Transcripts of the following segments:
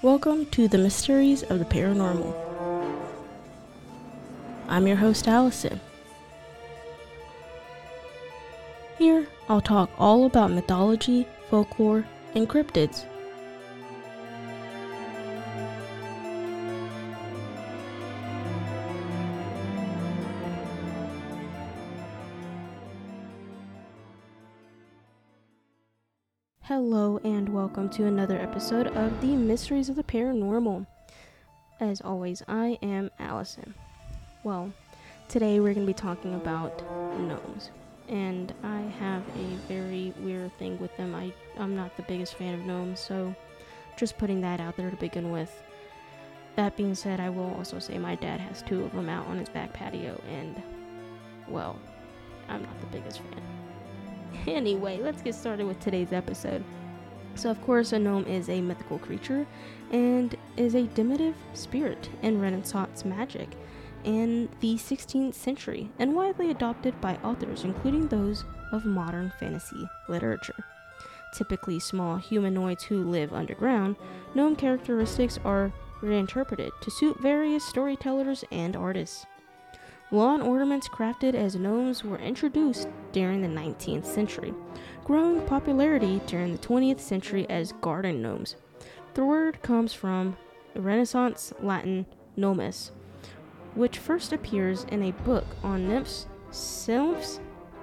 Welcome to the Mysteries of the Paranormal. I'm your host, Allison. Here, I'll talk all about mythology, folklore, and cryptids. Hello, and welcome to another episode of the Mysteries of the Paranormal. As always, I am Allison. Well, today we're going to be talking about gnomes. And I have a very weird thing with them. I, I'm not the biggest fan of gnomes, so just putting that out there to begin with. That being said, I will also say my dad has two of them out on his back patio, and, well, I'm not the biggest fan. Anyway, let's get started with today's episode. So, of course, a gnome is a mythical creature and is a diminutive spirit in Renaissance magic in the 16th century and widely adopted by authors, including those of modern fantasy literature. Typically small humanoids who live underground, gnome characteristics are reinterpreted to suit various storytellers and artists. Lawn ornaments crafted as gnomes were introduced during the 19th century, growing popularity during the 20th century as garden gnomes. The word comes from Renaissance Latin gnomus, which first appears in a book on nymphs, sylphs,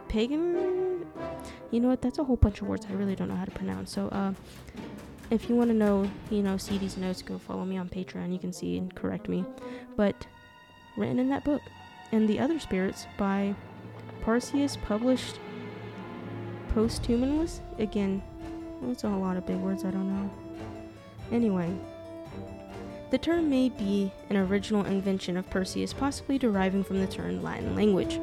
pagan. You know what? That's a whole bunch of words I really don't know how to pronounce. So, uh, if you want to know, you know, see these notes, go follow me on Patreon. You can see and correct me. But written in that book and the other spirits by Parsius published posthumous again that's a lot of big words i don't know. Anyway the term may be an original invention of perseus possibly deriving from the term latin language.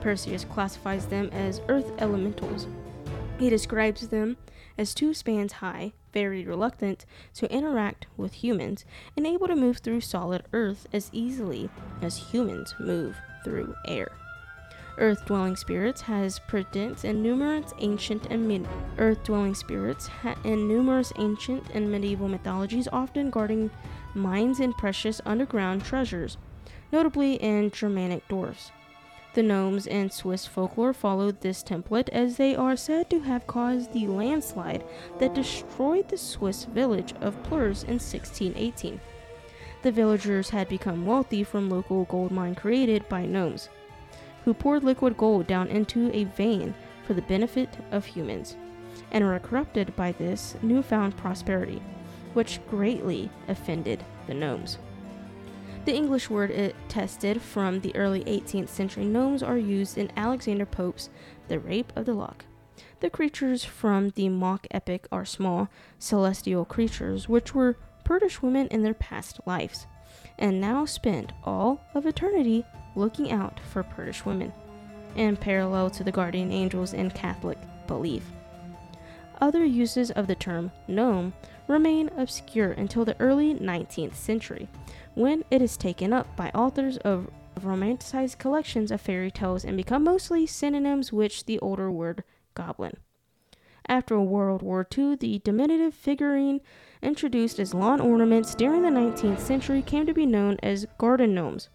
Perseus classifies them as earth elementals he describes them as two spans high very reluctant to interact with humans and able to move through solid earth as easily as humans move through air. Earth dwelling spirits has presence in numerous ancient and mid- earth dwelling spirits ha- in numerous ancient and medieval mythologies, often guarding mines and precious underground treasures, notably in Germanic dwarfs. The gnomes in Swiss folklore followed this template as they are said to have caused the landslide that destroyed the Swiss village of Plurs in 1618. The villagers had become wealthy from local gold mine created by gnomes, who poured liquid gold down into a vein for the benefit of humans, and were corrupted by this newfound prosperity, which greatly offended the gnomes. The English word attested from the early 18th century gnomes are used in Alexander Pope's The Rape of the Lock. The creatures from the mock epic are small, celestial creatures which were Prudish women in their past lives, and now spend all of eternity looking out for Prudish women, in parallel to the guardian angels in Catholic belief. Other uses of the term gnome remain obscure until the early 19th century, when it is taken up by authors of romanticized collections of fairy tales and become mostly synonyms with the older word goblin. After World War II, the diminutive figurine introduced as lawn ornaments during the 19th century came to be known as garden gnomes.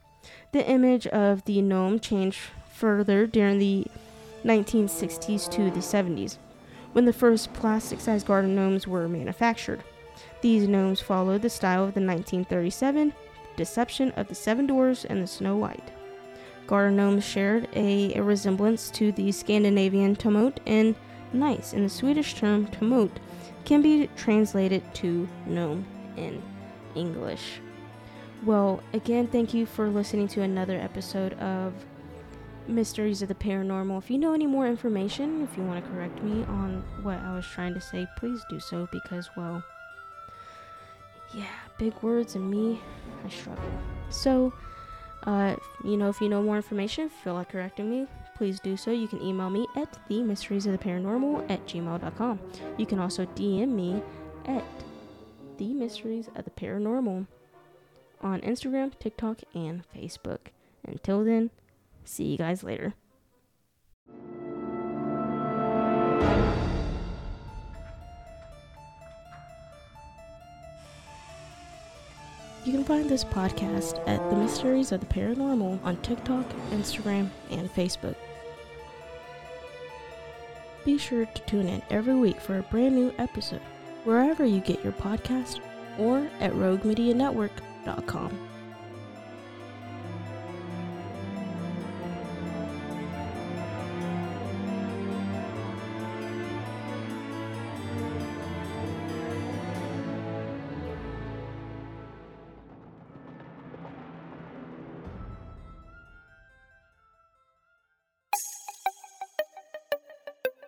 The image of the gnome changed further during the 1960s to the 70s, when the first plastic sized garden gnomes were manufactured. These gnomes followed the style of the 1937 Deception of the Seven Dwarfs and the Snow White. Garden gnomes shared a, a resemblance to the Scandinavian tomote and nice, and the Swedish term tomote can be translated to gnome in English. Well, again, thank you for listening to another episode of mysteries of the paranormal. If you know any more information, if you want to correct me on what I was trying to say, please do so because, well, yeah, big words and me, I struggle. So, uh, you know, if you know more information, feel like correcting me, please do so. You can email me at the mysteries of the paranormal at gmail.com. You can also DM me at the mysteries of the paranormal on Instagram, TikTok, and Facebook. Until then, see you guys later. You can find this podcast at The Mysteries of the Paranormal on TikTok, Instagram, and Facebook. Be sure to tune in every week for a brand new episode, wherever you get your podcast or at roguemedianetwork.com.